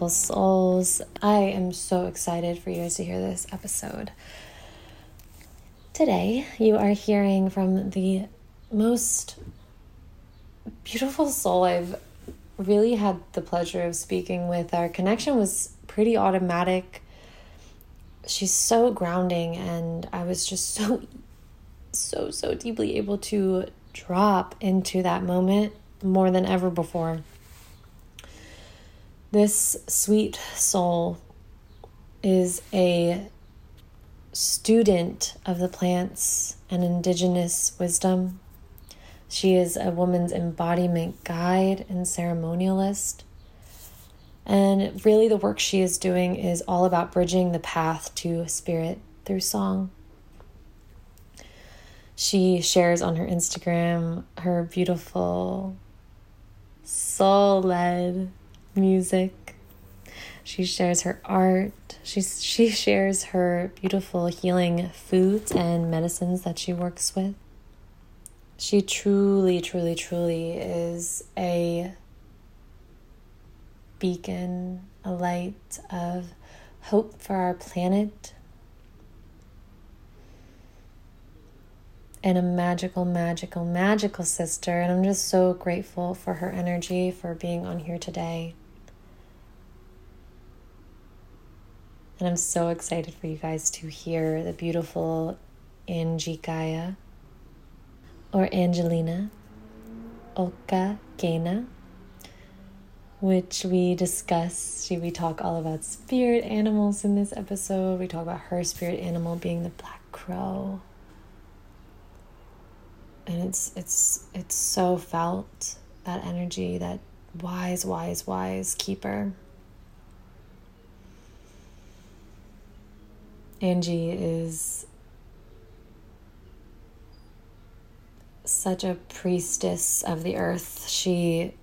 beautiful souls. I am so excited for you guys to hear this episode. Today, you are hearing from the most beautiful soul I've really had the pleasure of speaking with. Our connection was pretty automatic. She's so grounding, and I was just so, so, so deeply able to drop into that moment more than ever before. This sweet soul is a student of the plants and indigenous wisdom. She is a woman's embodiment guide and ceremonialist. And really, the work she is doing is all about bridging the path to spirit through song. She shares on her Instagram her beautiful soul led music. She shares her art. She, she shares her beautiful healing foods and medicines that she works with. She truly, truly, truly is a beacon, a light of hope for our planet, and a magical, magical, magical sister. And I'm just so grateful for her energy, for being on here today. And I'm so excited for you guys to hear the beautiful Angie or Angelina Oka Gena, which we discuss. We talk all about spirit animals in this episode. We talk about her spirit animal being the black crow. And it's it's it's so felt that energy, that wise, wise, wise keeper. Angie is such a priestess of the earth. She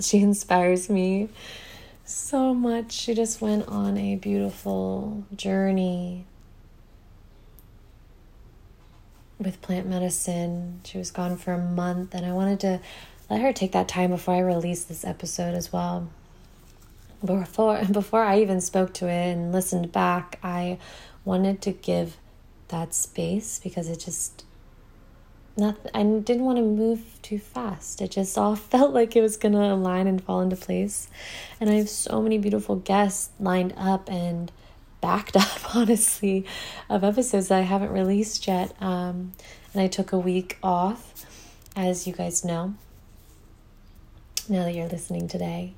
she inspires me so much. She just went on a beautiful journey with plant medicine. She was gone for a month and I wanted to let her take that time before I release this episode as well before before I even spoke to it and listened back, I wanted to give that space because it just not I didn't want to move too fast. It just all felt like it was going to align and fall into place. And I have so many beautiful guests lined up and backed up honestly of episodes that I haven't released yet. Um, and I took a week off as you guys know. Now that you're listening today.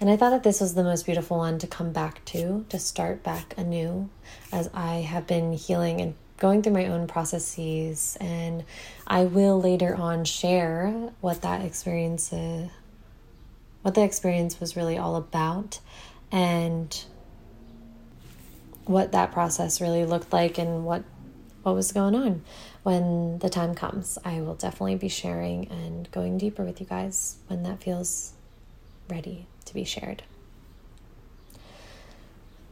And I thought that this was the most beautiful one to come back to, to start back anew, as I have been healing and going through my own processes. And I will later on share what that experience, uh, what the experience was really all about, and what that process really looked like, and what what was going on. When the time comes, I will definitely be sharing and going deeper with you guys when that feels ready to be shared.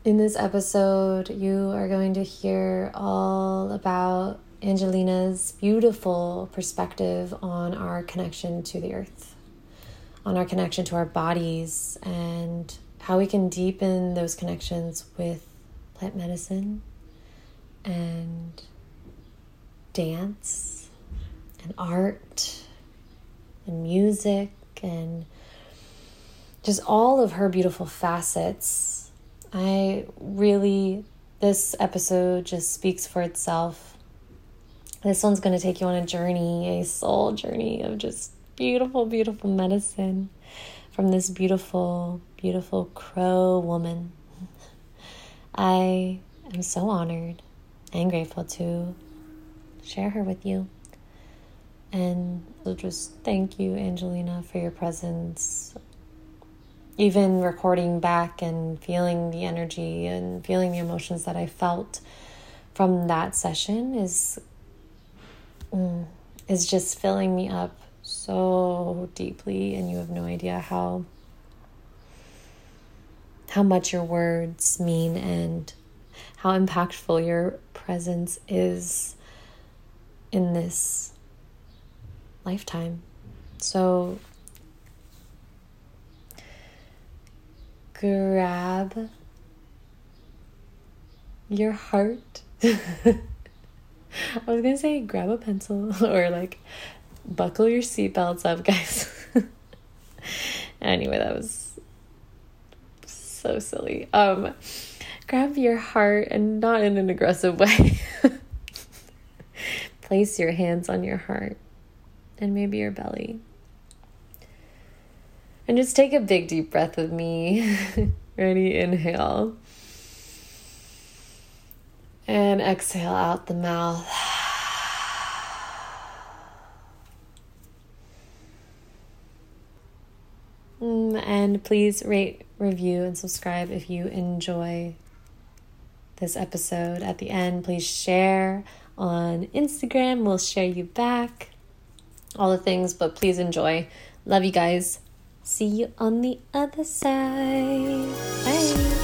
In this episode, you are going to hear all about Angelina's beautiful perspective on our connection to the earth, on our connection to our bodies, and how we can deepen those connections with plant medicine and dance and art and music and just all of her beautiful facets. I really, this episode just speaks for itself. This one's going to take you on a journey, a soul journey of just beautiful, beautiful medicine from this beautiful, beautiful crow woman. I am so honored and grateful to share her with you. And so just thank you, Angelina, for your presence even recording back and feeling the energy and feeling the emotions that I felt from that session is mm, is just filling me up so deeply and you have no idea how how much your words mean and how impactful your presence is in this lifetime. So grab your heart. I was gonna say grab a pencil or like buckle your seatbelts up, guys. anyway, that was so silly. Um, grab your heart and not in an aggressive way. Place your hands on your heart and maybe your belly. And just take a big deep breath with me. Ready? Inhale. And exhale out the mouth. Mm, and please rate, review, and subscribe if you enjoy this episode. At the end, please share on Instagram. We'll share you back. All the things, but please enjoy. Love you guys. See you on the other side. Bye.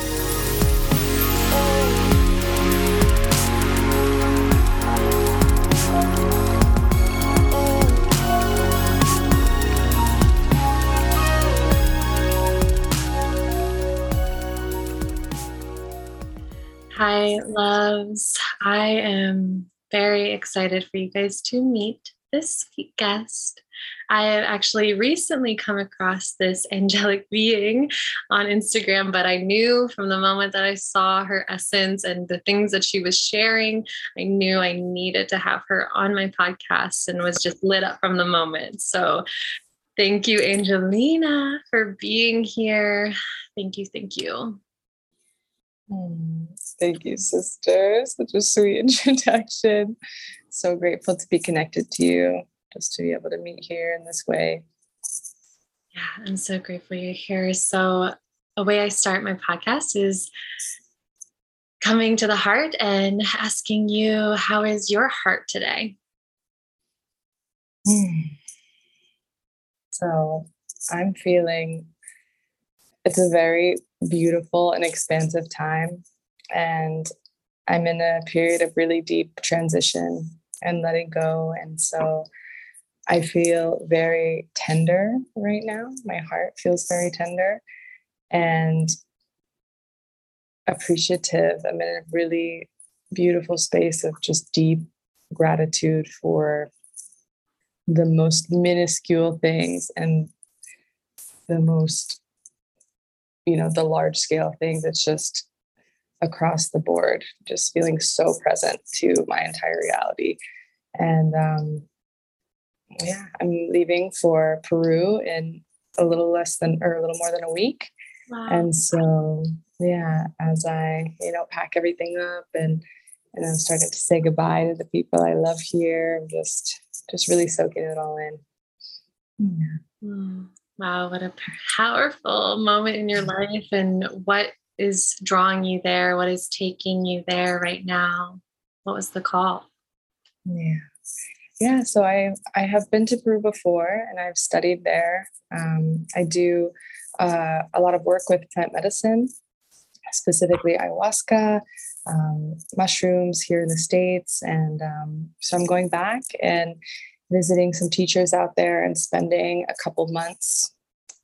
Hi, loves. I am very excited for you guys to meet this guest. I have actually recently come across this angelic being on Instagram, but I knew from the moment that I saw her essence and the things that she was sharing, I knew I needed to have her on my podcast and was just lit up from the moment. So thank you, Angelina, for being here. Thank you. Thank you. Hmm. Thank you, sister. Such a sweet introduction. So grateful to be connected to you, just to be able to meet here in this way. Yeah, I'm so grateful you're here. So, a way I start my podcast is coming to the heart and asking you, How is your heart today? Hmm. So, I'm feeling it's a very beautiful and expansive time. And I'm in a period of really deep transition and letting go. And so I feel very tender right now. My heart feels very tender and appreciative. I'm in a really beautiful space of just deep gratitude for the most minuscule things and the most you know the large scale things it's just across the board just feeling so present to my entire reality and um yeah i'm leaving for peru in a little less than or a little more than a week wow. and so yeah as i you know pack everything up and and i'm starting to say goodbye to the people i love here i'm just just really soaking it all in yeah. Wow, what a powerful moment in your life. And what is drawing you there? What is taking you there right now? What was the call? Yeah. Yeah, so I I have been to Peru before and I've studied there. Um, I do uh, a lot of work with plant medicine, specifically ayahuasca, um, mushrooms here in the states, and um, so I'm going back and visiting some teachers out there and spending a couple months.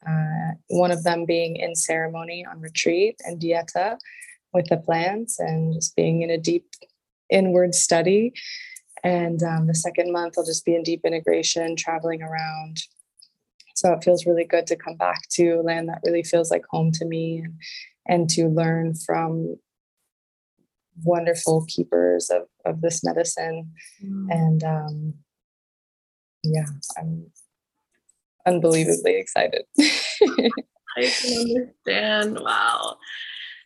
Uh, one of them being in ceremony on retreat and dieta with the plants and just being in a deep inward study. And um, the second month, I'll just be in deep integration, traveling around. So it feels really good to come back to land that really feels like home to me and, and to learn from wonderful keepers of, of this medicine. Mm. And um, yeah, I'm unbelievably excited. I can understand. Wow.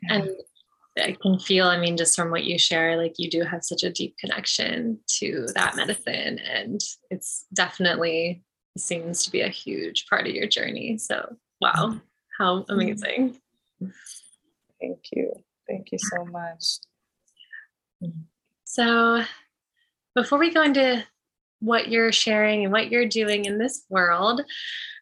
And I can feel, I mean, just from what you share, like you do have such a deep connection to that medicine. And it's definitely seems to be a huge part of your journey. So, wow, how amazing. Thank you. Thank you so much. So, before we go into what you're sharing and what you're doing in this world,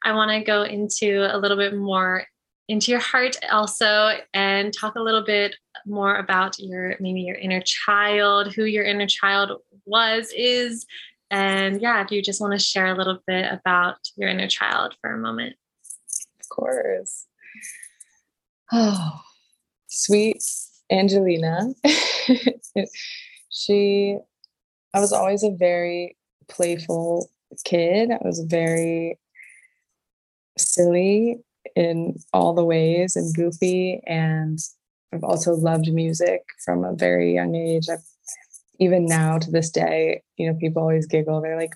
I want to go into a little bit more into your heart also and talk a little bit more about your maybe your inner child, who your inner child was, is. And yeah, do you just want to share a little bit about your inner child for a moment? Of course. Oh, sweet Angelina. she, I was always a very playful kid. I was very silly in all the ways and goofy. And I've also loved music from a very young age. I've, even now to this day, you know, people always giggle. They're like,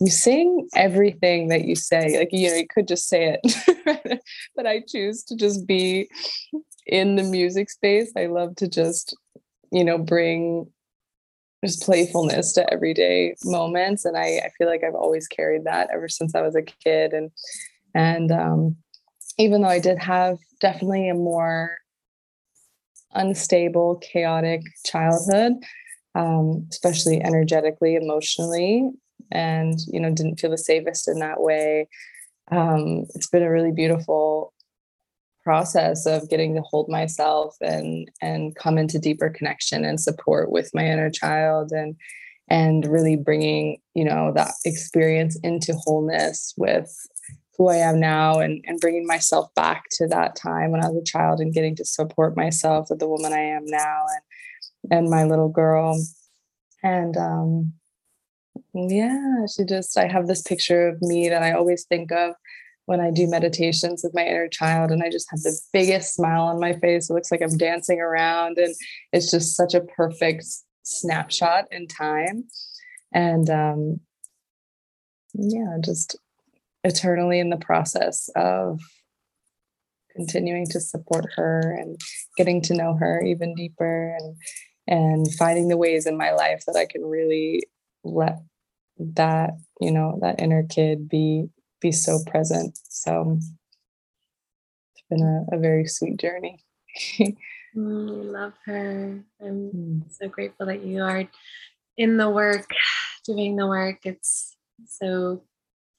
you sing everything that you say. Like, you know, you could just say it, but I choose to just be in the music space. I love to just, you know, bring just playfulness to everyday moments. And I, I feel like I've always carried that ever since I was a kid. And, and, um, even though I did have definitely a more unstable, chaotic childhood, um, especially energetically, emotionally, and you know didn't feel the safest in that way. Um, it's been a really beautiful process of getting to hold myself and and come into deeper connection and support with my inner child and and really bringing you know that experience into wholeness with who I am now and, and bringing myself back to that time when I was a child and getting to support myself with the woman I am now and and my little girl. And um yeah, she just I have this picture of me that I always think of when I do meditations with my inner child and I just have the biggest smile on my face. It looks like I'm dancing around and it's just such a perfect snapshot in time. And um yeah, just eternally in the process of continuing to support her and getting to know her even deeper and and finding the ways in my life that I can really let that you know that inner kid be be so present. So it's been a, a very sweet journey. Mm, love her. I'm mm. so grateful that you are in the work doing the work. It's so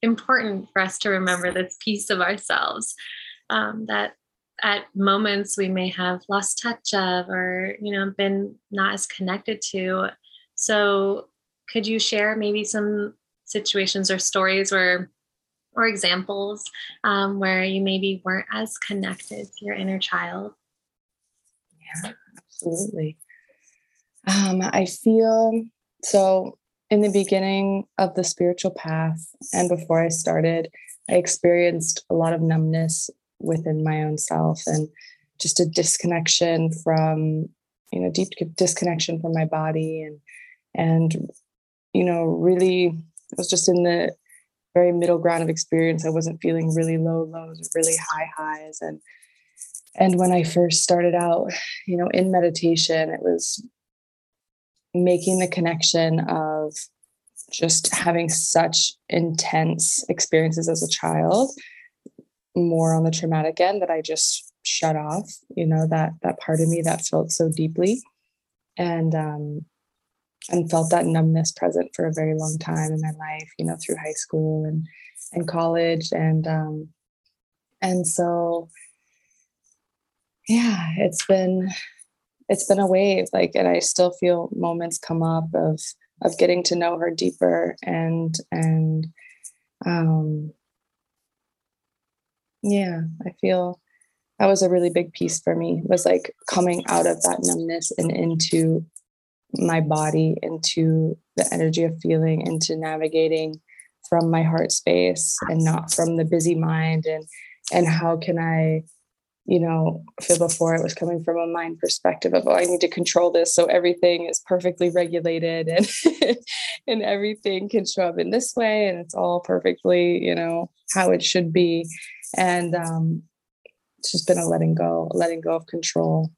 important for us to remember this piece of ourselves um, that at moments we may have lost touch of or you know been not as connected to. So could you share maybe some situations or stories where or examples um, where you maybe weren't as connected to your inner child? Yeah absolutely. Um, i feel so in the beginning of the spiritual path and before I started, I experienced a lot of numbness within my own self and just a disconnection from, you know, deep disconnection from my body and and you know, really I was just in the very middle ground of experience. I wasn't feeling really low lows or really high highs. And and when I first started out, you know, in meditation, it was making the connection of just having such intense experiences as a child more on the traumatic end that i just shut off you know that that part of me that felt so deeply. And um and felt that numbness present for a very long time in my life you know through high school and and college. And um and so yeah it's been it's been a wave like and i still feel moments come up of of getting to know her deeper and and um yeah i feel that was a really big piece for me was like coming out of that numbness and into my body into the energy of feeling into navigating from my heart space and not from the busy mind and and how can i you know, feel before it was coming from a mind perspective of, oh, I need to control this so everything is perfectly regulated and and everything can show up in this way and it's all perfectly, you know, how it should be. And um, it's just been a letting go, a letting go of control,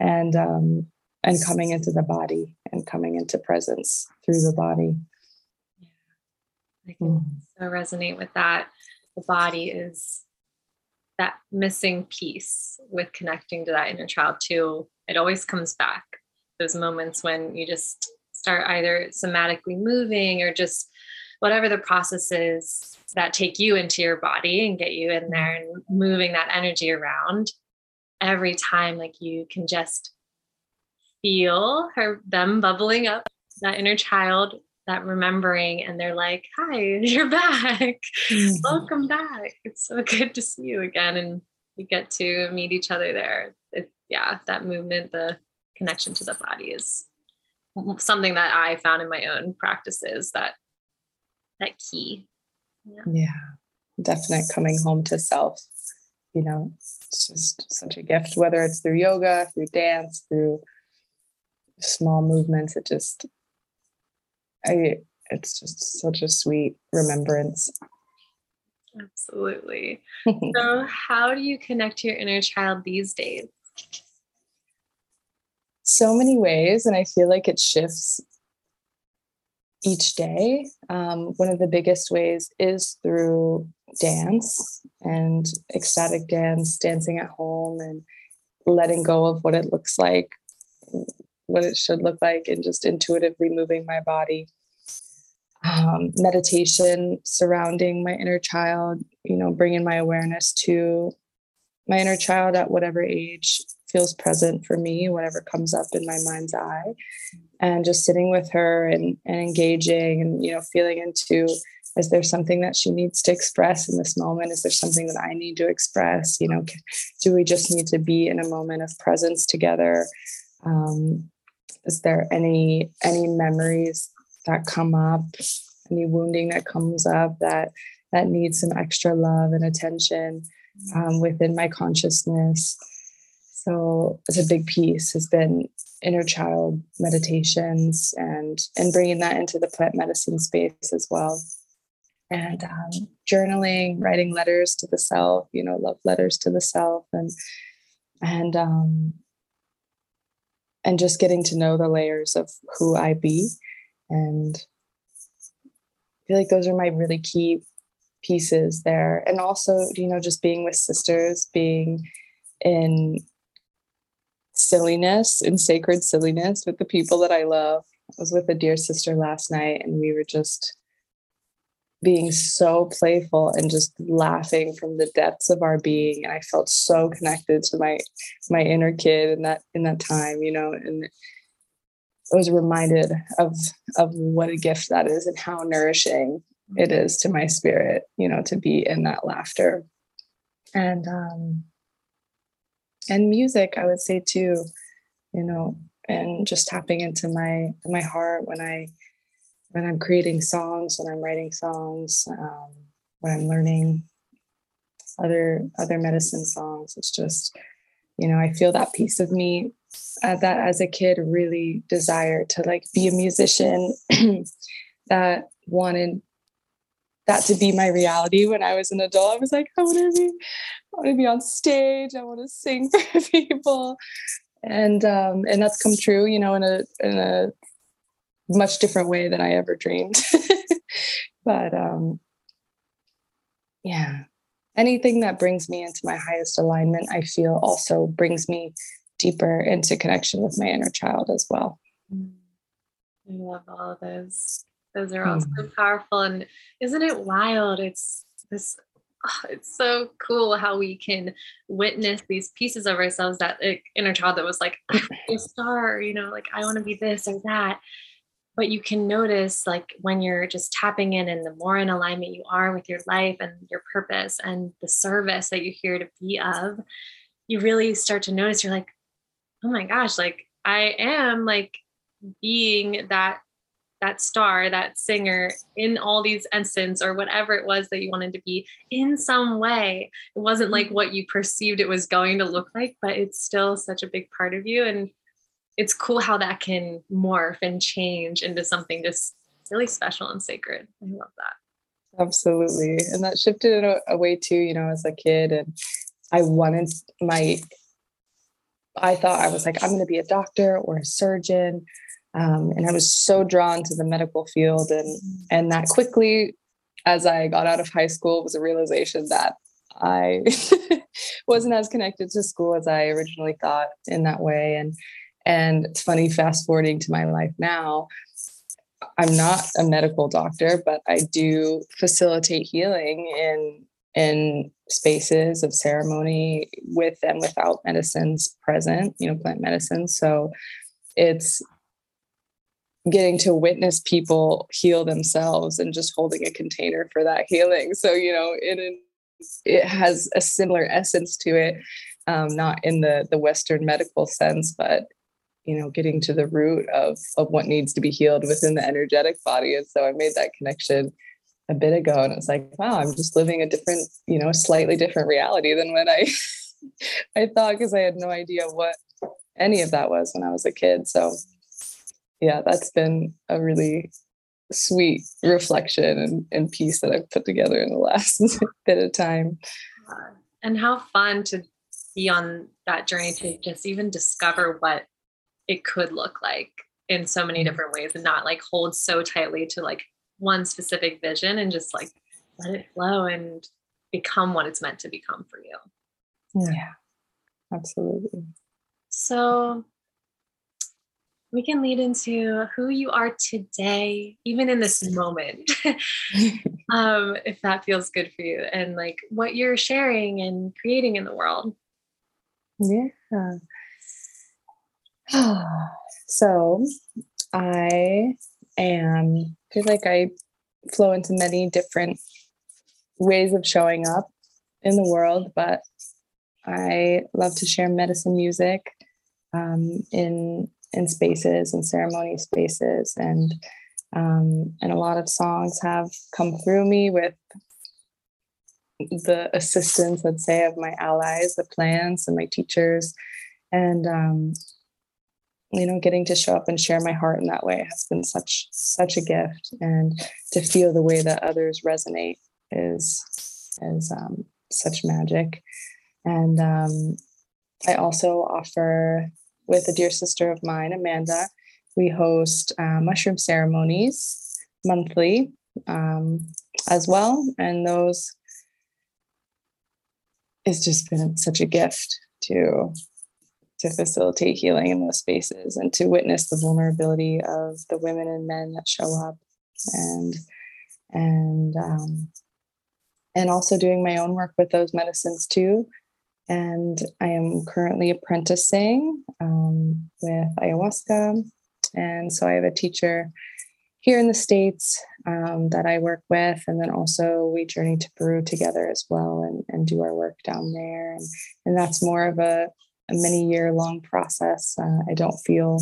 and um, and coming into the body and coming into presence through the body. Yeah, I can mm. so resonate with that. The body is that missing piece with connecting to that inner child too it always comes back. Those moments when you just start either somatically moving or just whatever the process is that take you into your body and get you in there and moving that energy around every time like you can just feel her them bubbling up that inner child that remembering and they're like hi you're back mm-hmm. welcome back it's so good to see you again and we get to meet each other there. It, yeah, that movement, the connection to the body is something that I found in my own practices that that key. Yeah. yeah. Definite coming home to self. You know, it's just such a gift, whether it's through yoga, through dance, through small movements. It just I it's just such a sweet remembrance. Absolutely. so, how do you connect to your inner child these days? So many ways, and I feel like it shifts each day. Um, one of the biggest ways is through dance and ecstatic dance, dancing at home, and letting go of what it looks like, what it should look like, and just intuitively moving my body um, meditation surrounding my inner child, you know, bringing my awareness to my inner child at whatever age feels present for me, whatever comes up in my mind's eye, and just sitting with her and, and engaging and, you know, feeling into is there something that she needs to express in this moment? Is there something that I need to express? You know, do we just need to be in a moment of presence together? Um, is there any any memories that come up, any wounding that comes up that that needs some extra love and attention um, within my consciousness. So it's a big piece has been inner child meditations and and bringing that into the plant medicine space as well and um, journaling writing letters to the self you know love letters to the self and and um and just getting to know the layers of who i be and I feel like those are my really key pieces there. And also, you know, just being with sisters, being in silliness, in sacred silliness with the people that I love. I was with a dear sister last night and we were just being so playful and just laughing from the depths of our being and i felt so connected to my my inner kid in that in that time you know and I was reminded of of what a gift that is and how nourishing it is to my spirit, you know, to be in that laughter. And um and music, I would say too, you know, and just tapping into my my heart when I when I'm creating songs, when I'm writing songs, um, when I'm learning other other medicine songs. It's just, you know, I feel that piece of me uh, that as a kid really desired to like be a musician that wanted that to be my reality when I was an adult. I was like, I want to be, I want to be on stage. I want to sing for people, and um, and that's come true. You know, in a in a much different way than I ever dreamed. but um, yeah, anything that brings me into my highest alignment, I feel also brings me deeper into connection with my inner child as well. Mm. I love all of those. Those are all mm. so powerful. And isn't it wild? It's this oh, it's so cool how we can witness these pieces of ourselves that like, inner child that was like a star, you know, like I want to be this or that. But you can notice like when you're just tapping in and the more in alignment you are with your life and your purpose and the service that you're here to be of, you really start to notice you're like, oh my gosh, like I am like being that that star, that singer in all these instances or whatever it was that you wanted to be in some way. It wasn't like mm-hmm. what you perceived it was going to look like, but it's still such a big part of you. And it's cool how that can morph and change into something just really special and sacred. I love that. Absolutely. And that shifted it away too, you know, as a kid. And I wanted my I thought I was like, I'm going to be a doctor or a surgeon. Um, and I was so drawn to the medical field. And, and that quickly, as I got out of high school, was a realization that I wasn't as connected to school as I originally thought in that way. And, and it's funny, fast forwarding to my life now, I'm not a medical doctor, but I do facilitate healing in in spaces of ceremony with and without medicines present, you know, plant medicine. So it's getting to witness people heal themselves and just holding a container for that healing. So, you know, in it has a similar essence to it, um, not in the the Western medical sense, but you know, getting to the root of of what needs to be healed within the energetic body. And so I made that connection a bit ago, and it's like, wow, I'm just living a different, you know, slightly different reality than when I I thought because I had no idea what any of that was when I was a kid. So yeah, that's been a really sweet reflection and, and piece that I've put together in the last bit of time. And how fun to be on that journey to just even discover what it could look like in so many mm-hmm. different ways and not like hold so tightly to like one specific vision and just like let it flow and become what it's meant to become for you. Yeah, absolutely. So we can lead into who you are today, even in this moment, um, if that feels good for you, and like what you're sharing and creating in the world. Yeah. so I am, feel like I flow into many different ways of showing up in the world, but I love to share medicine music um, in in spaces and ceremony spaces and um, and a lot of songs have come through me with the assistance let's say of my allies the plants and my teachers and um, you know getting to show up and share my heart in that way has been such such a gift and to feel the way that others resonate is is um, such magic and um, i also offer with a dear sister of mine, Amanda. We host uh, mushroom ceremonies monthly um, as well. And those it's just been such a gift to to facilitate healing in those spaces and to witness the vulnerability of the women and men that show up and and um, and also doing my own work with those medicines too and I am currently apprenticing um, with ayahuasca. And so I have a teacher here in the States um, that I work with. And then also we journey to Peru together as well and, and do our work down there. And, and that's more of a, a many year long process. Uh, I don't feel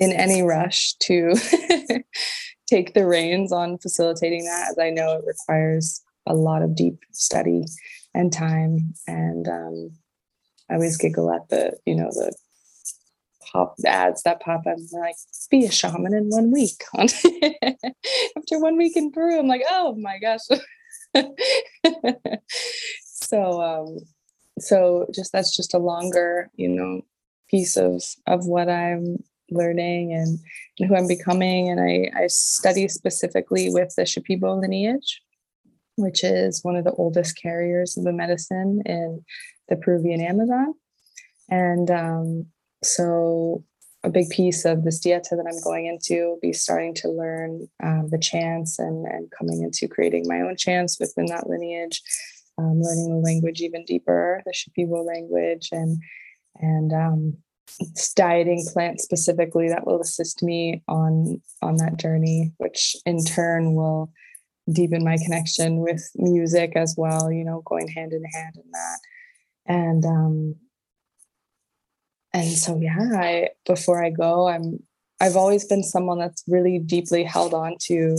in any rush to take the reins on facilitating that, as I know it requires a lot of deep study and time. And um, I always giggle at the, you know, the pop ads that pop up. Like, be a shaman in one week. After one week in Peru, I'm like, oh my gosh. so, um, so just that's just a longer, you know, piece of of what I'm learning and, and who I'm becoming. And I, I study specifically with the Shipibo lineage which is one of the oldest carriers of the medicine in the Peruvian Amazon. And um, so, a big piece of this dieta that I'm going into will be starting to learn um, the chants and, and coming into creating my own chants within that lineage, um, learning the language even deeper, the Shipibo language, and and um, dieting plants specifically that will assist me on on that journey, which in turn will deepen my connection with music as well, you know, going hand in hand in that. And um and so yeah, I before I go, I'm I've always been someone that's really deeply held on to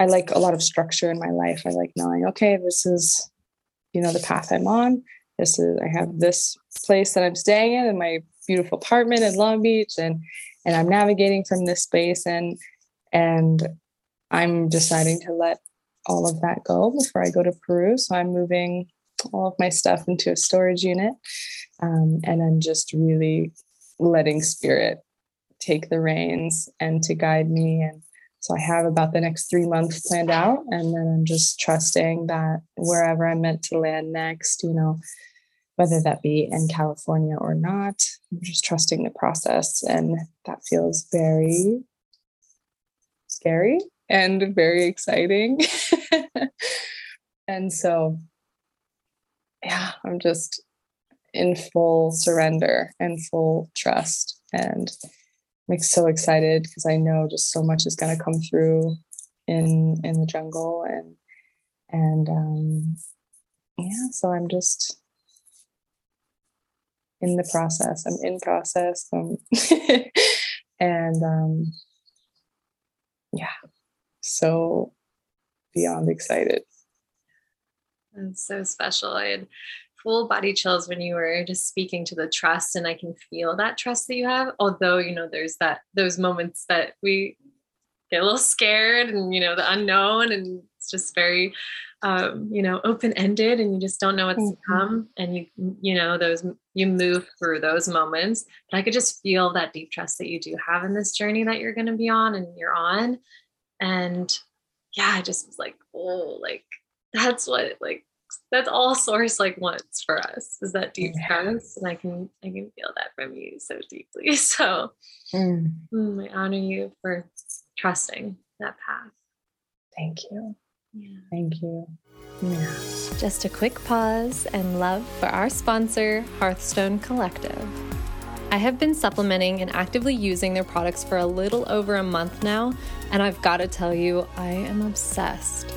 I like a lot of structure in my life. I like knowing, okay, this is, you know, the path I'm on. This is I have this place that I'm staying in in my beautiful apartment in Long Beach and and I'm navigating from this space and and I'm deciding to let all of that go before I go to Peru. So I'm moving all of my stuff into a storage unit. Um, and I'm just really letting spirit take the reins and to guide me. And so I have about the next three months planned out. And then I'm just trusting that wherever I'm meant to land next, you know, whether that be in California or not, I'm just trusting the process. And that feels very scary and very exciting. and so, yeah, I'm just in full surrender and full trust. And I'm so excited because I know just so much is going to come through in in the jungle and And um, yeah, so I'm just in the process. I'm in process. Um, and um, yeah, so beyond excited. That's so special. Had full body chills when you were just speaking to the trust, and I can feel that trust that you have. Although, you know, there's that those moments that we get a little scared and you know the unknown and it's just very um, you know open ended and you just don't know what's mm-hmm. to come and you you know those you move through those moments but i could just feel that deep trust that you do have in this journey that you're going to be on and you're on and yeah i just was like oh like that's what like that's all source like wants for us is that deep yeah. trust and i can i can feel that from you so deeply so mm. Mm, i honor you for trusting that path thank you yeah. Thank you. Yeah. Just a quick pause and love for our sponsor, Hearthstone Collective. I have been supplementing and actively using their products for a little over a month now, and I've got to tell you, I am obsessed.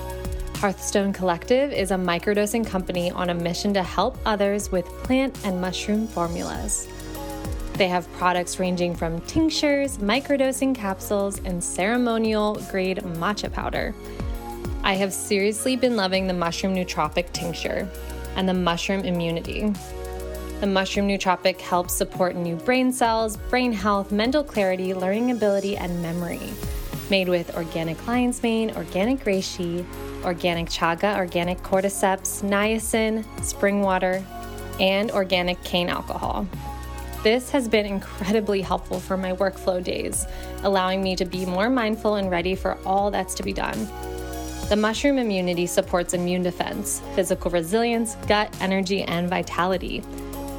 Hearthstone Collective is a microdosing company on a mission to help others with plant and mushroom formulas. They have products ranging from tinctures, microdosing capsules, and ceremonial grade matcha powder I have seriously been loving the mushroom nootropic tincture and the mushroom immunity. The mushroom nootropic helps support new brain cells, brain health, mental clarity, learning ability, and memory. Made with organic lion's mane, organic reishi, organic chaga, organic cordyceps, niacin, spring water, and organic cane alcohol. This has been incredibly helpful for my workflow days, allowing me to be more mindful and ready for all that's to be done. The mushroom immunity supports immune defense, physical resilience, gut energy, and vitality.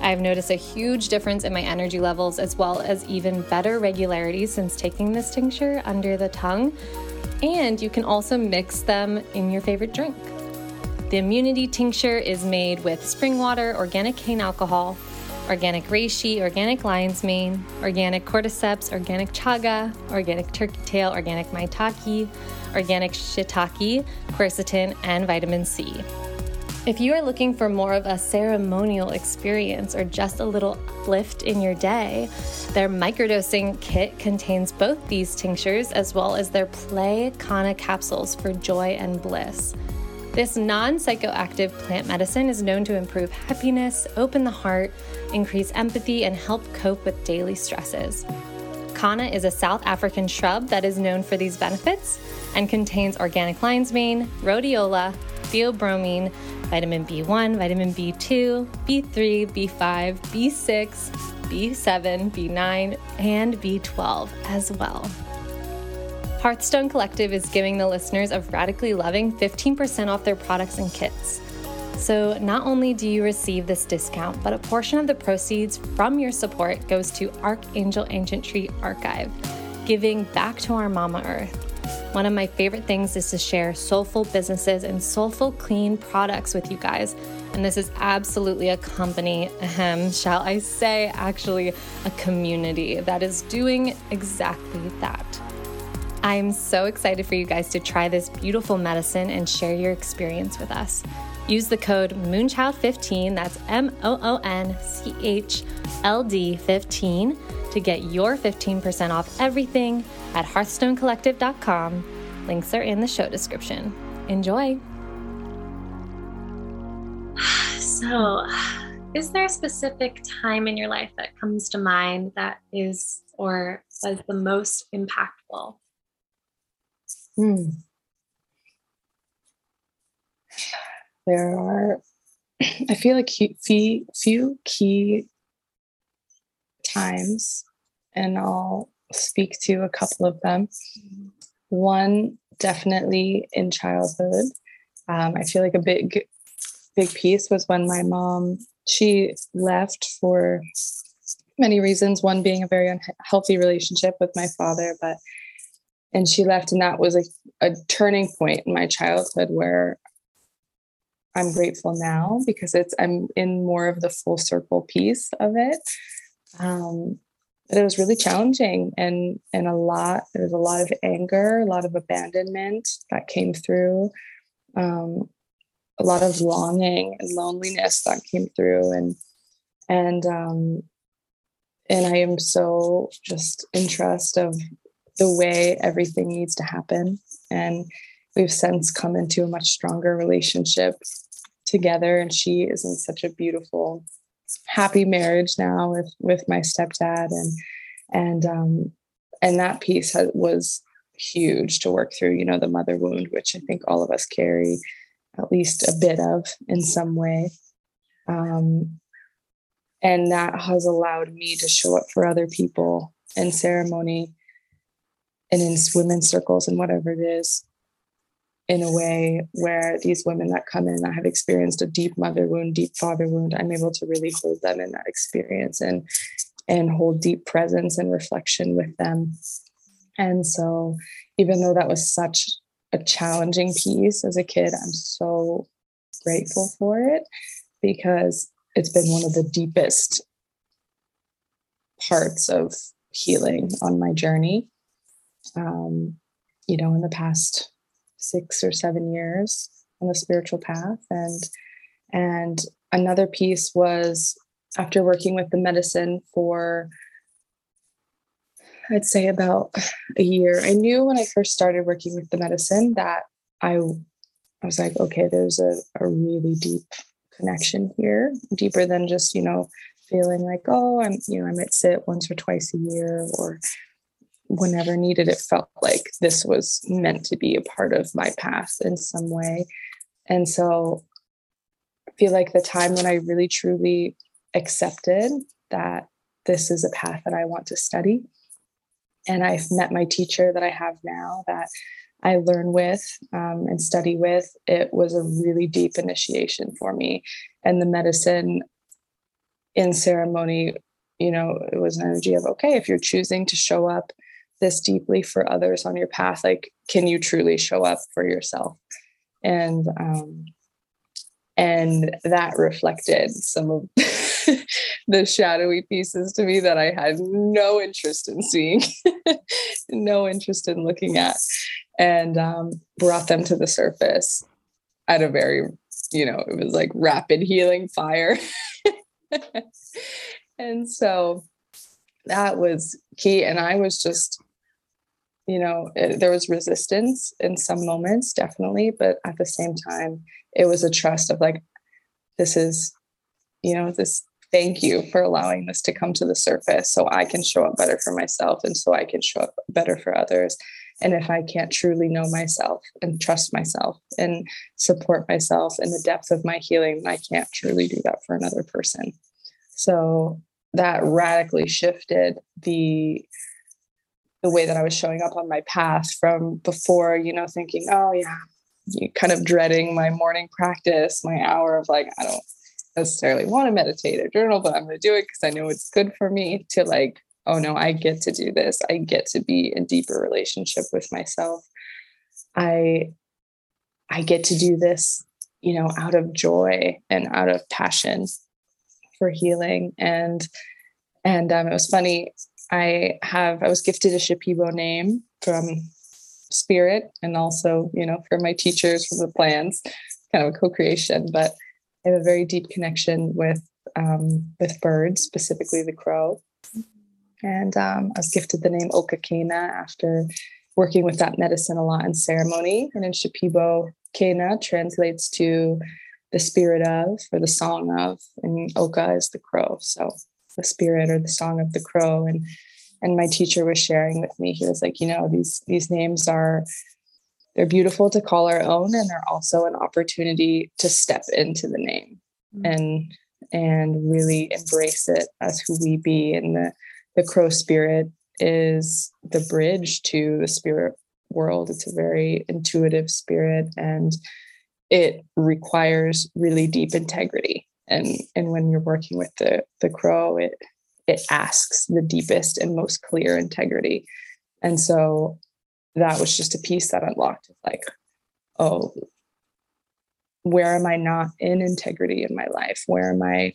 I've noticed a huge difference in my energy levels as well as even better regularity since taking this tincture under the tongue. And you can also mix them in your favorite drink. The immunity tincture is made with spring water, organic cane alcohol, organic reishi, organic lion's mane, organic cordyceps, organic chaga, organic turkey tail, organic maitake, organic shiitake, quercetin, and vitamin C. If you are looking for more of a ceremonial experience or just a little uplift in your day, their microdosing kit contains both these tinctures as well as their Play Kanna capsules for joy and bliss. This non psychoactive plant medicine is known to improve happiness, open the heart, increase empathy, and help cope with daily stresses. Kanna is a South African shrub that is known for these benefits and contains organic lion's mane, rhodiola, theobromine, vitamin B1, vitamin B2, B3, B5, B6, B7, B9, and B12 as well. Hearthstone Collective is giving the listeners of Radically Loving 15% off their products and kits. So, not only do you receive this discount, but a portion of the proceeds from your support goes to Archangel Ancient Tree Archive, giving back to our Mama Earth. One of my favorite things is to share soulful businesses and soulful clean products with you guys. And this is absolutely a company, ahem, shall I say, actually a community that is doing exactly that. I am so excited for you guys to try this beautiful medicine and share your experience with us. Use the code Moonchild15, that's M O O N C H L D 15, to get your 15% off everything at hearthstonecollective.com. Links are in the show description. Enjoy. So, is there a specific time in your life that comes to mind that is or was the most impactful? Hmm. There are, I feel like few, few key times, and I'll speak to a couple of them. One, definitely in childhood. Um, I feel like a big, big piece was when my mom she left for many reasons. One being a very unhealthy relationship with my father, but and she left, and that was a, a turning point in my childhood where I'm grateful now because it's I'm in more of the full circle piece of it. Um, but it was really challenging and and a lot there was a lot of anger a lot of abandonment that came through um, a lot of longing and loneliness that came through and and um and I am so just in trust of the way everything needs to happen. And we've since come into a much stronger relationship together. And she is in such a beautiful, happy marriage now with with my stepdad. And and um and that piece has, was huge to work through, you know, the mother wound, which I think all of us carry at least a bit of in some way. Um, and that has allowed me to show up for other people in ceremony and in women's circles and whatever it is in a way where these women that come in that have experienced a deep mother wound deep father wound i'm able to really hold them in that experience and and hold deep presence and reflection with them and so even though that was such a challenging piece as a kid i'm so grateful for it because it's been one of the deepest parts of healing on my journey. Um, you know, in the past six or seven years on the spiritual path, and and another piece was after working with the medicine for I'd say about a year. I knew when I first started working with the medicine that I I was like, okay, there's a, a really deep connection here, deeper than just, you know, feeling like, oh, I'm, you know, I might sit once or twice a year or whenever needed. It felt like this was meant to be a part of my path in some way. And so I feel like the time when I really truly accepted that this is a path that I want to study. And I've met my teacher that I have now that I learn with um, and study with, it was a really deep initiation for me. And the medicine in ceremony, you know, it was an energy of okay, if you're choosing to show up this deeply for others on your path, like, can you truly show up for yourself? And um, and that reflected some of the shadowy pieces to me that I had no interest in seeing, no interest in looking at and um, brought them to the surface at a very, you know, it was like rapid healing fire. and so that was key. And I was just, you know, it, there was resistance in some moments, definitely. But at the same time, it was a trust of like, this is, you know, this thank you for allowing this to come to the surface so I can show up better for myself and so I can show up better for others. And if I can't truly know myself and trust myself and support myself in the depth of my healing, I can't truly do that for another person. So that radically shifted the the way that I was showing up on my path from before, you know, thinking, oh yeah, you kind of dreading my morning practice, my hour of like, I don't necessarily want to meditate or journal, but I'm going to do it because I know it's good for me to like, oh no, I get to do this. I get to be in deeper relationship with myself. I I get to do this, you know, out of joy and out of passion for healing. And and um, it was funny. I have I was gifted a Shipibo name from spirit and also, you know, from my teachers from the plans, kind of a co-creation. But I have a very deep connection with um, with birds, specifically the crow. And um, I was gifted the name Okaquena after working with that medicine a lot in ceremony. And in Shipibo, Quena translates to the spirit of or the song of, and Oka is the crow. So the spirit or the song of the crow. And and my teacher was sharing with me, he was like, you know, these these names are they're beautiful to call our own and they're also an opportunity to step into the name mm-hmm. and and really embrace it as who we be and the the crow spirit is the bridge to the spirit world it's a very intuitive spirit and it requires really deep integrity and and when you're working with the the crow it it asks the deepest and most clear integrity. And so that was just a piece that unlocked like oh where am i not in integrity in my life? Where am i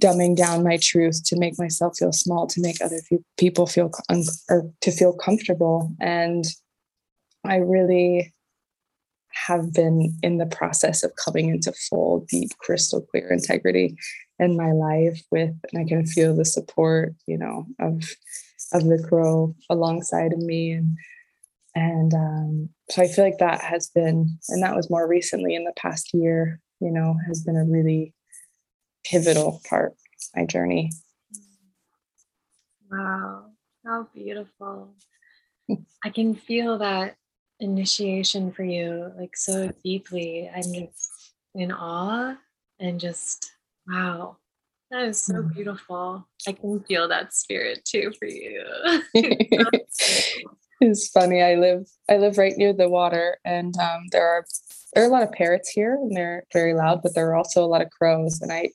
dumbing down my truth to make myself feel small to make other people feel un- or to feel comfortable? And i really have been in the process of coming into full, deep, crystal clear integrity in my life with, and I can feel the support, you know, of of the crow alongside of me. And and um, so I feel like that has been, and that was more recently in the past year, you know, has been a really pivotal part of my journey. Wow, how beautiful. I can feel that initiation for you like so deeply. I'm just in awe and just wow. That is so mm. beautiful. I can feel that spirit too for you. it's funny. I live I live right near the water and um, there are there are a lot of parrots here and they're very loud, but there are also a lot of crows. And I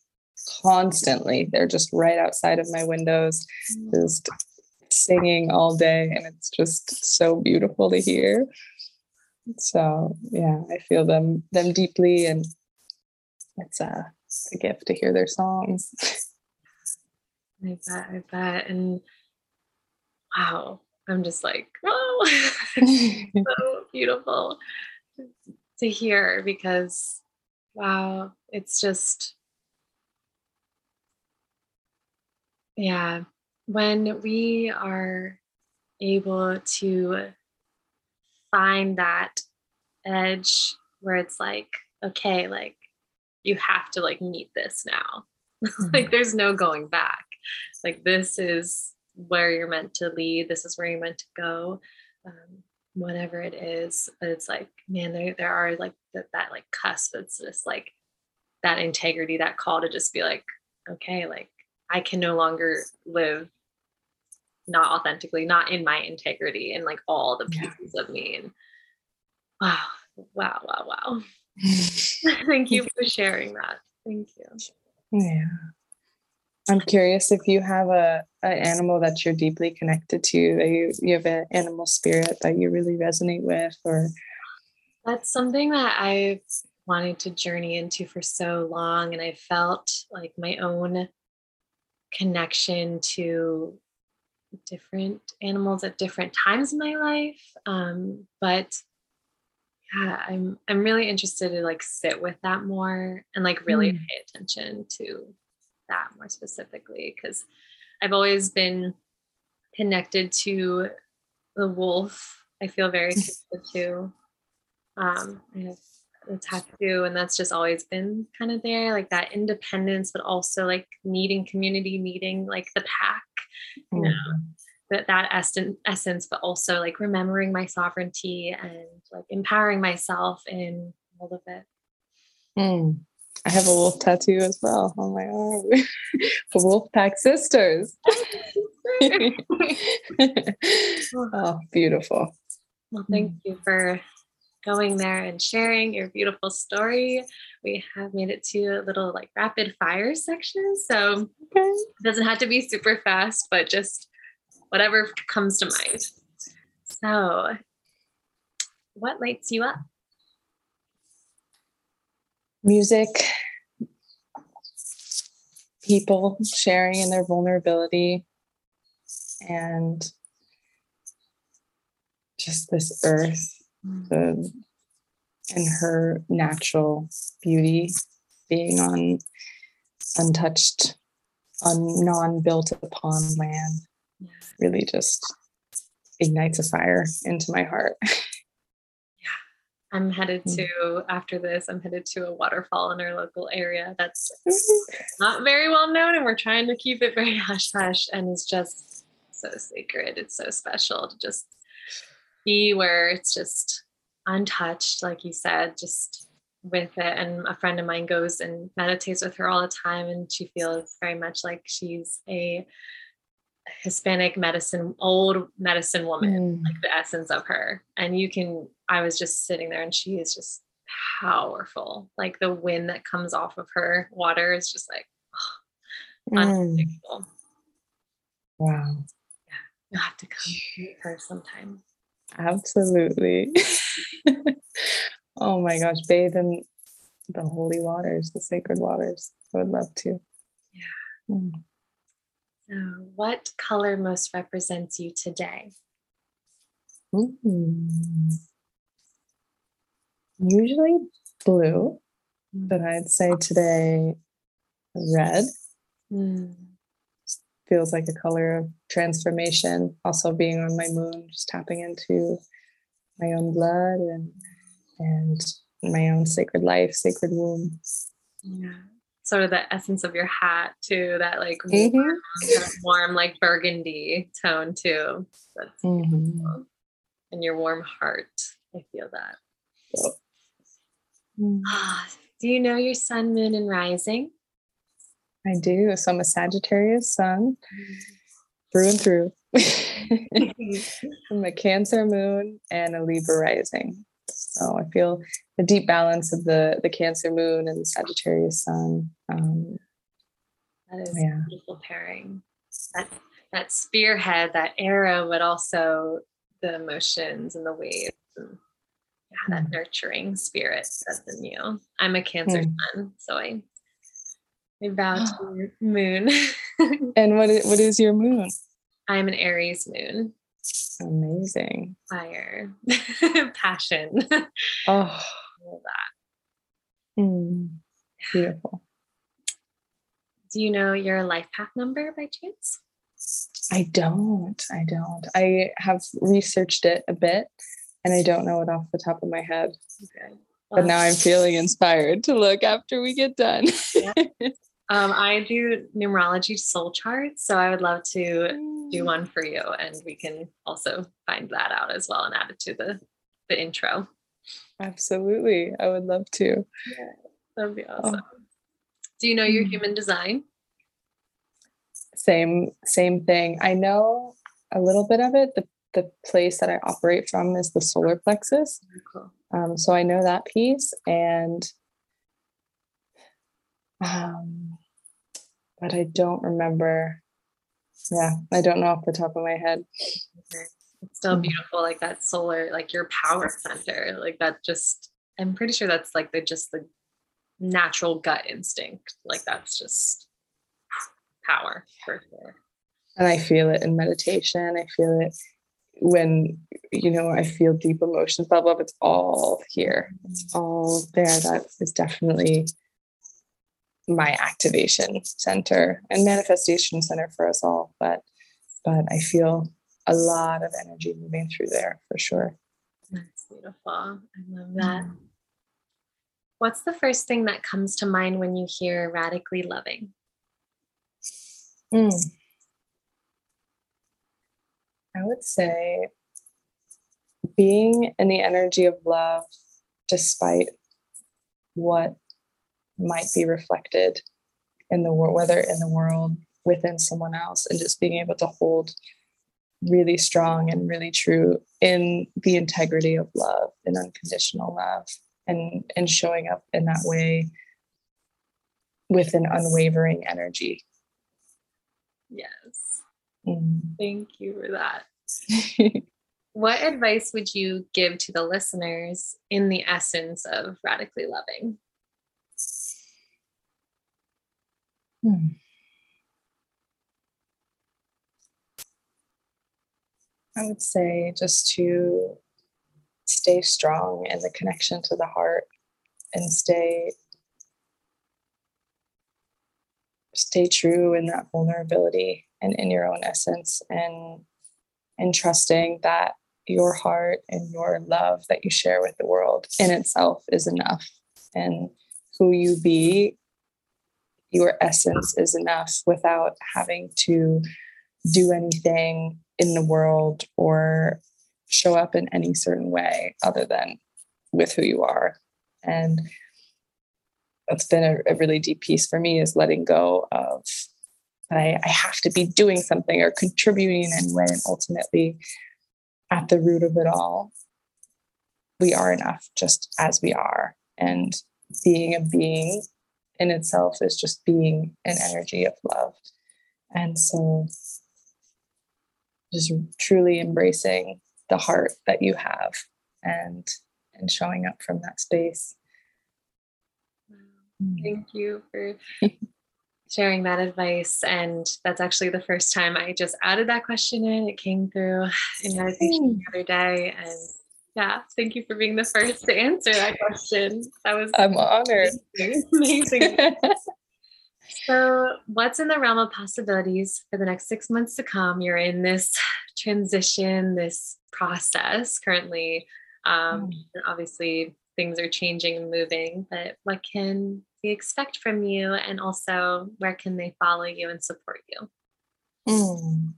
constantly they're just right outside of my windows, mm. just singing all day and it's just so beautiful to hear so yeah i feel them them deeply and it's a, it's a gift to hear their songs. I bet i bet and wow i'm just like oh so beautiful to hear because wow it's just yeah when we are able to find that edge where it's like, okay, like you have to like meet this now. Mm-hmm. like there's no going back. Like this is where you're meant to lead. This is where you're meant to go. Um, whatever it is, but it's like, man, there there are like that, that like cusp. It's just like that integrity, that call to just be like, okay, like I can no longer live not authentically, not in my integrity and like all the pieces yeah. of me. And wow, wow, wow, wow. Thank you for sharing that. Thank you. Yeah. I'm curious if you have a an animal that you're deeply connected to, that you, you have an animal spirit that you really resonate with, or that's something that I've wanted to journey into for so long. And I felt like my own connection to different animals at different times in my life. Um, but yeah, I'm I'm really interested to like sit with that more and like really mm. pay attention to that more specifically because I've always been connected to the wolf. I feel very connected to. Um, I have a tattoo, and that's just always been kind of there, like that independence, but also like needing community, needing like the pack, you mm. know, that that essence, essence, but also like remembering my sovereignty and like empowering myself in all of it. Mm. I have a wolf tattoo as well on my arm. the wolf pack Sisters. oh, beautiful. Well, thank you for going there and sharing your beautiful story. We have made it to a little like rapid fire section. So okay. it doesn't have to be super fast, but just whatever comes to mind. So, what lights you up? Music, people sharing in their vulnerability, and just this earth the and her natural beauty being on untouched un, non-built upon land really just ignites a fire into my heart yeah i'm headed mm. to after this i'm headed to a waterfall in our local area that's not very well known and we're trying to keep it very hush hush and it's just so sacred it's so special to just be where it's just untouched, like you said, just with it. And a friend of mine goes and meditates with her all the time, and she feels very much like she's a Hispanic medicine, old medicine woman, mm. like the essence of her. And you can, I was just sitting there, and she is just powerful. Like the wind that comes off of her water is just like oh, mm. Wow. Yeah, you'll have to come meet her sometime. Absolutely. oh my gosh, bathe in the holy waters, the sacred waters. I would love to. Yeah. Mm. So, what color most represents you today? Mm. Usually blue, but I'd say today red. Mm. Feels like a color of transformation. Also being on my moon, just tapping into my own blood and and my own sacred life, sacred womb. Yeah. Sort of the essence of your hat too, that like mm-hmm. warm, warm, like burgundy tone too. That's mm-hmm. And your warm heart. I feel that. Yep. Do you know your sun, moon, and rising? I do. So I'm a Sagittarius sun through and through. I'm a Cancer moon and a Libra rising. So I feel the deep balance of the the Cancer moon and the Sagittarius sun. Um, that is yeah. a beautiful pairing. That that spearhead, that arrow, but also the emotions and the waves and yeah, that mm. nurturing spirit that's in you. I'm a Cancer mm. sun, so I I vow to your moon. and what is, what is your moon? I'm an Aries moon. Amazing. Fire, passion. Oh, all that. Mm, beautiful. Do you know your life path number by chance? I don't. I don't. I have researched it a bit and I don't know it off the top of my head. Okay. Well, but now I'm feeling inspired to look after we get done. yeah. Um, I do numerology soul charts, so I would love to do mm. one for you, and we can also find that out as well and add it to the the intro. Absolutely, I would love to. Yeah, that'd be awesome. Oh. Do you know your mm. human design? Same same thing. I know a little bit of it. The the place that I operate from is the solar plexus. Cool. Um, so I know that piece and um, but I don't remember. Yeah, I don't know off the top of my head. It's still beautiful, like that solar, like your power center, like that. Just, I'm pretty sure that's like the just the natural gut instinct. Like that's just power for sure. And I feel it in meditation. I feel it when you know I feel deep emotions bubble up. It's all here. It's all there. That is definitely my activation center and manifestation center for us all but but i feel a lot of energy moving through there for sure. That's beautiful. I love that. What's the first thing that comes to mind when you hear radically loving? Mm. i would say being in the energy of love despite what might be reflected in the world, whether in the world, within someone else, and just being able to hold really strong and really true in the integrity of love and unconditional love and and showing up in that way with an unwavering energy. Yes. Mm. thank you for that. What advice would you give to the listeners in the essence of radically loving Hmm. I would say just to stay strong in the connection to the heart and stay stay true in that vulnerability and in your own essence and and trusting that your heart and your love that you share with the world in itself is enough and who you be your essence is enough without having to do anything in the world or show up in any certain way other than with who you are. And that's been a, a really deep piece for me is letting go of I, I have to be doing something or contributing in any way. Ultimately, at the root of it all, we are enough just as we are. And being a being in itself is just being an energy of love. And so just truly embracing the heart that you have and and showing up from that space. Thank you for sharing that advice. And that's actually the first time I just added that question in. It came through in meditation the other day. And Yeah, thank you for being the first to answer that question. That was I'm honored. Amazing. so, what's in the realm of possibilities for the next six months to come? You're in this transition, this process currently. Um, mm. Obviously, things are changing and moving, but what can we expect from you? And also, where can they follow you and support you? Mm.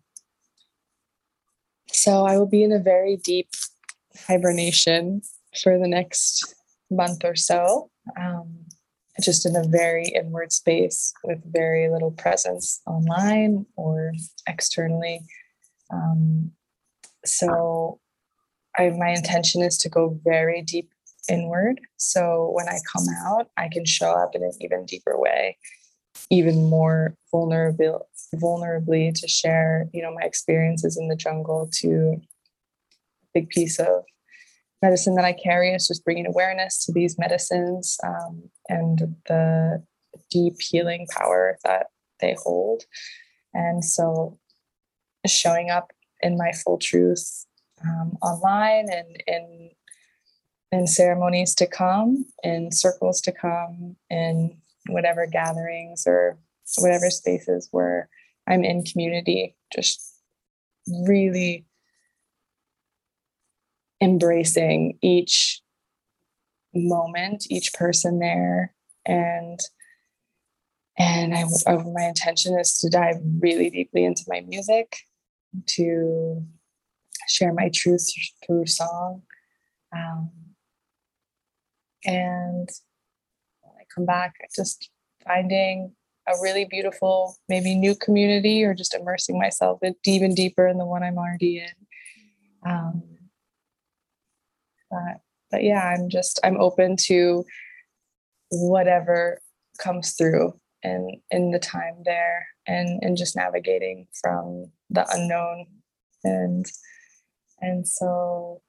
So, I will be in a very deep hibernation for the next month or so, um, just in a very inward space with very little presence online or externally. Um, so, I, my intention is to go very deep inward. So when I come out, I can show up in an even deeper way, even more vulnerable, vulnerably to share, you know, my experiences in the jungle to big piece of medicine that I carry is just bringing awareness to these medicines um, and the deep healing power that they hold. And so showing up in my full truth um, online and in in ceremonies to come, in circles to come, in whatever gatherings or whatever spaces where I'm in community, just really embracing each moment, each person there, and and I, my intention is to dive really deeply into my music, to share my truth through song. Um, and when I come back, just finding a really beautiful, maybe new community or just immersing myself even deeper in the one I'm already in. Um, but, but yeah, I'm just, I'm open to whatever comes through in, in the time there and, and just navigating from the unknown. And, and so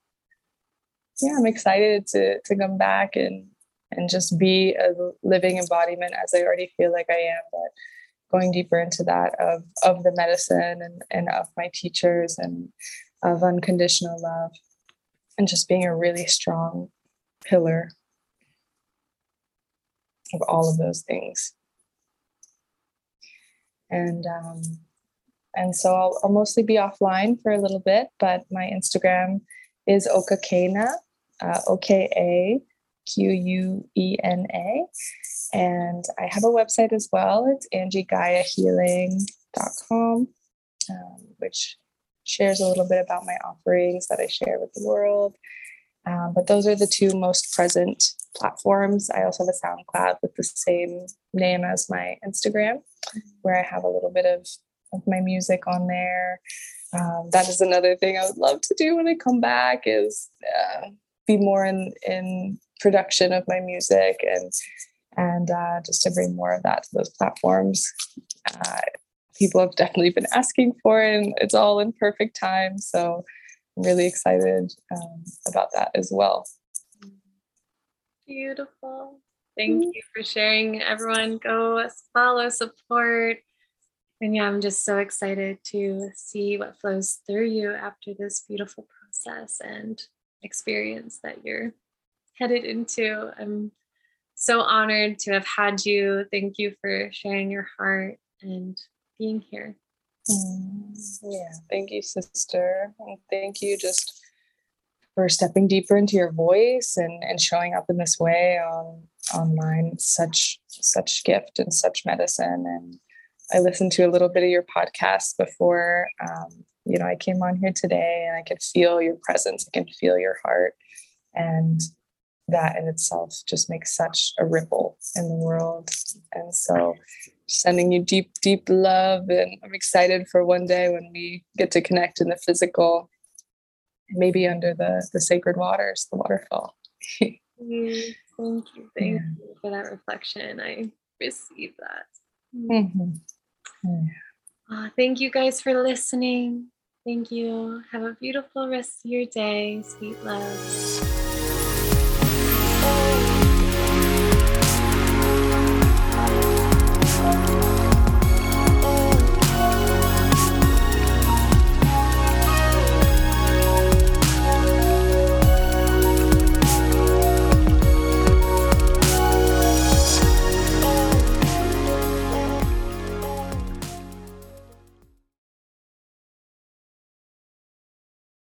yeah, I'm excited to to come back and and just be a living embodiment as I already feel like I am, but going deeper into that of of the medicine and, and of my teachers and of unconditional love and just being a really strong pillar of all of those things. And um, and so I'll, I'll mostly be offline for a little bit, but my Instagram is Okaquena, uh, O K A Q U E N A. And I have a website as well. It's angiegaiahealing.com, um, which shares a little bit about my offerings that I share with the world. Um, but those are the two most present platforms. I also have a SoundCloud with the same name as my Instagram, where I have a little bit of, of my music on there um, that is another thing I would love to do when I come back is uh, be more in in production of my music and and uh, just to bring more of that to those platforms. Uh, people have definitely been asking for it, and it's all in perfect time. So I'm really excited um, about that as well. Beautiful. Thank mm-hmm. you for sharing. Everyone, go follow, support and yeah, I'm just so excited to see what flows through you after this beautiful process and experience that you're headed into. I'm so honored to have had you. Thank you for sharing your heart and being here. Mm, yeah, thank you, sister. And thank you just for stepping deeper into your voice and, and showing up in this way on online. such such gift and such medicine. And I listened to a little bit of your podcast before, um, you know, I came on here today and I could feel your presence. I can feel your heart. And that in itself just makes such a ripple in the world. And so sending you deep, deep love. And I'm excited for one day when we get to connect in the physical, maybe under the, the sacred waters, the waterfall. Thank you. Thank you. Yeah. for that reflection. I received that. Mm-hmm. Uh, thank you guys for listening. Thank you. Have a beautiful rest of your day. Sweet love.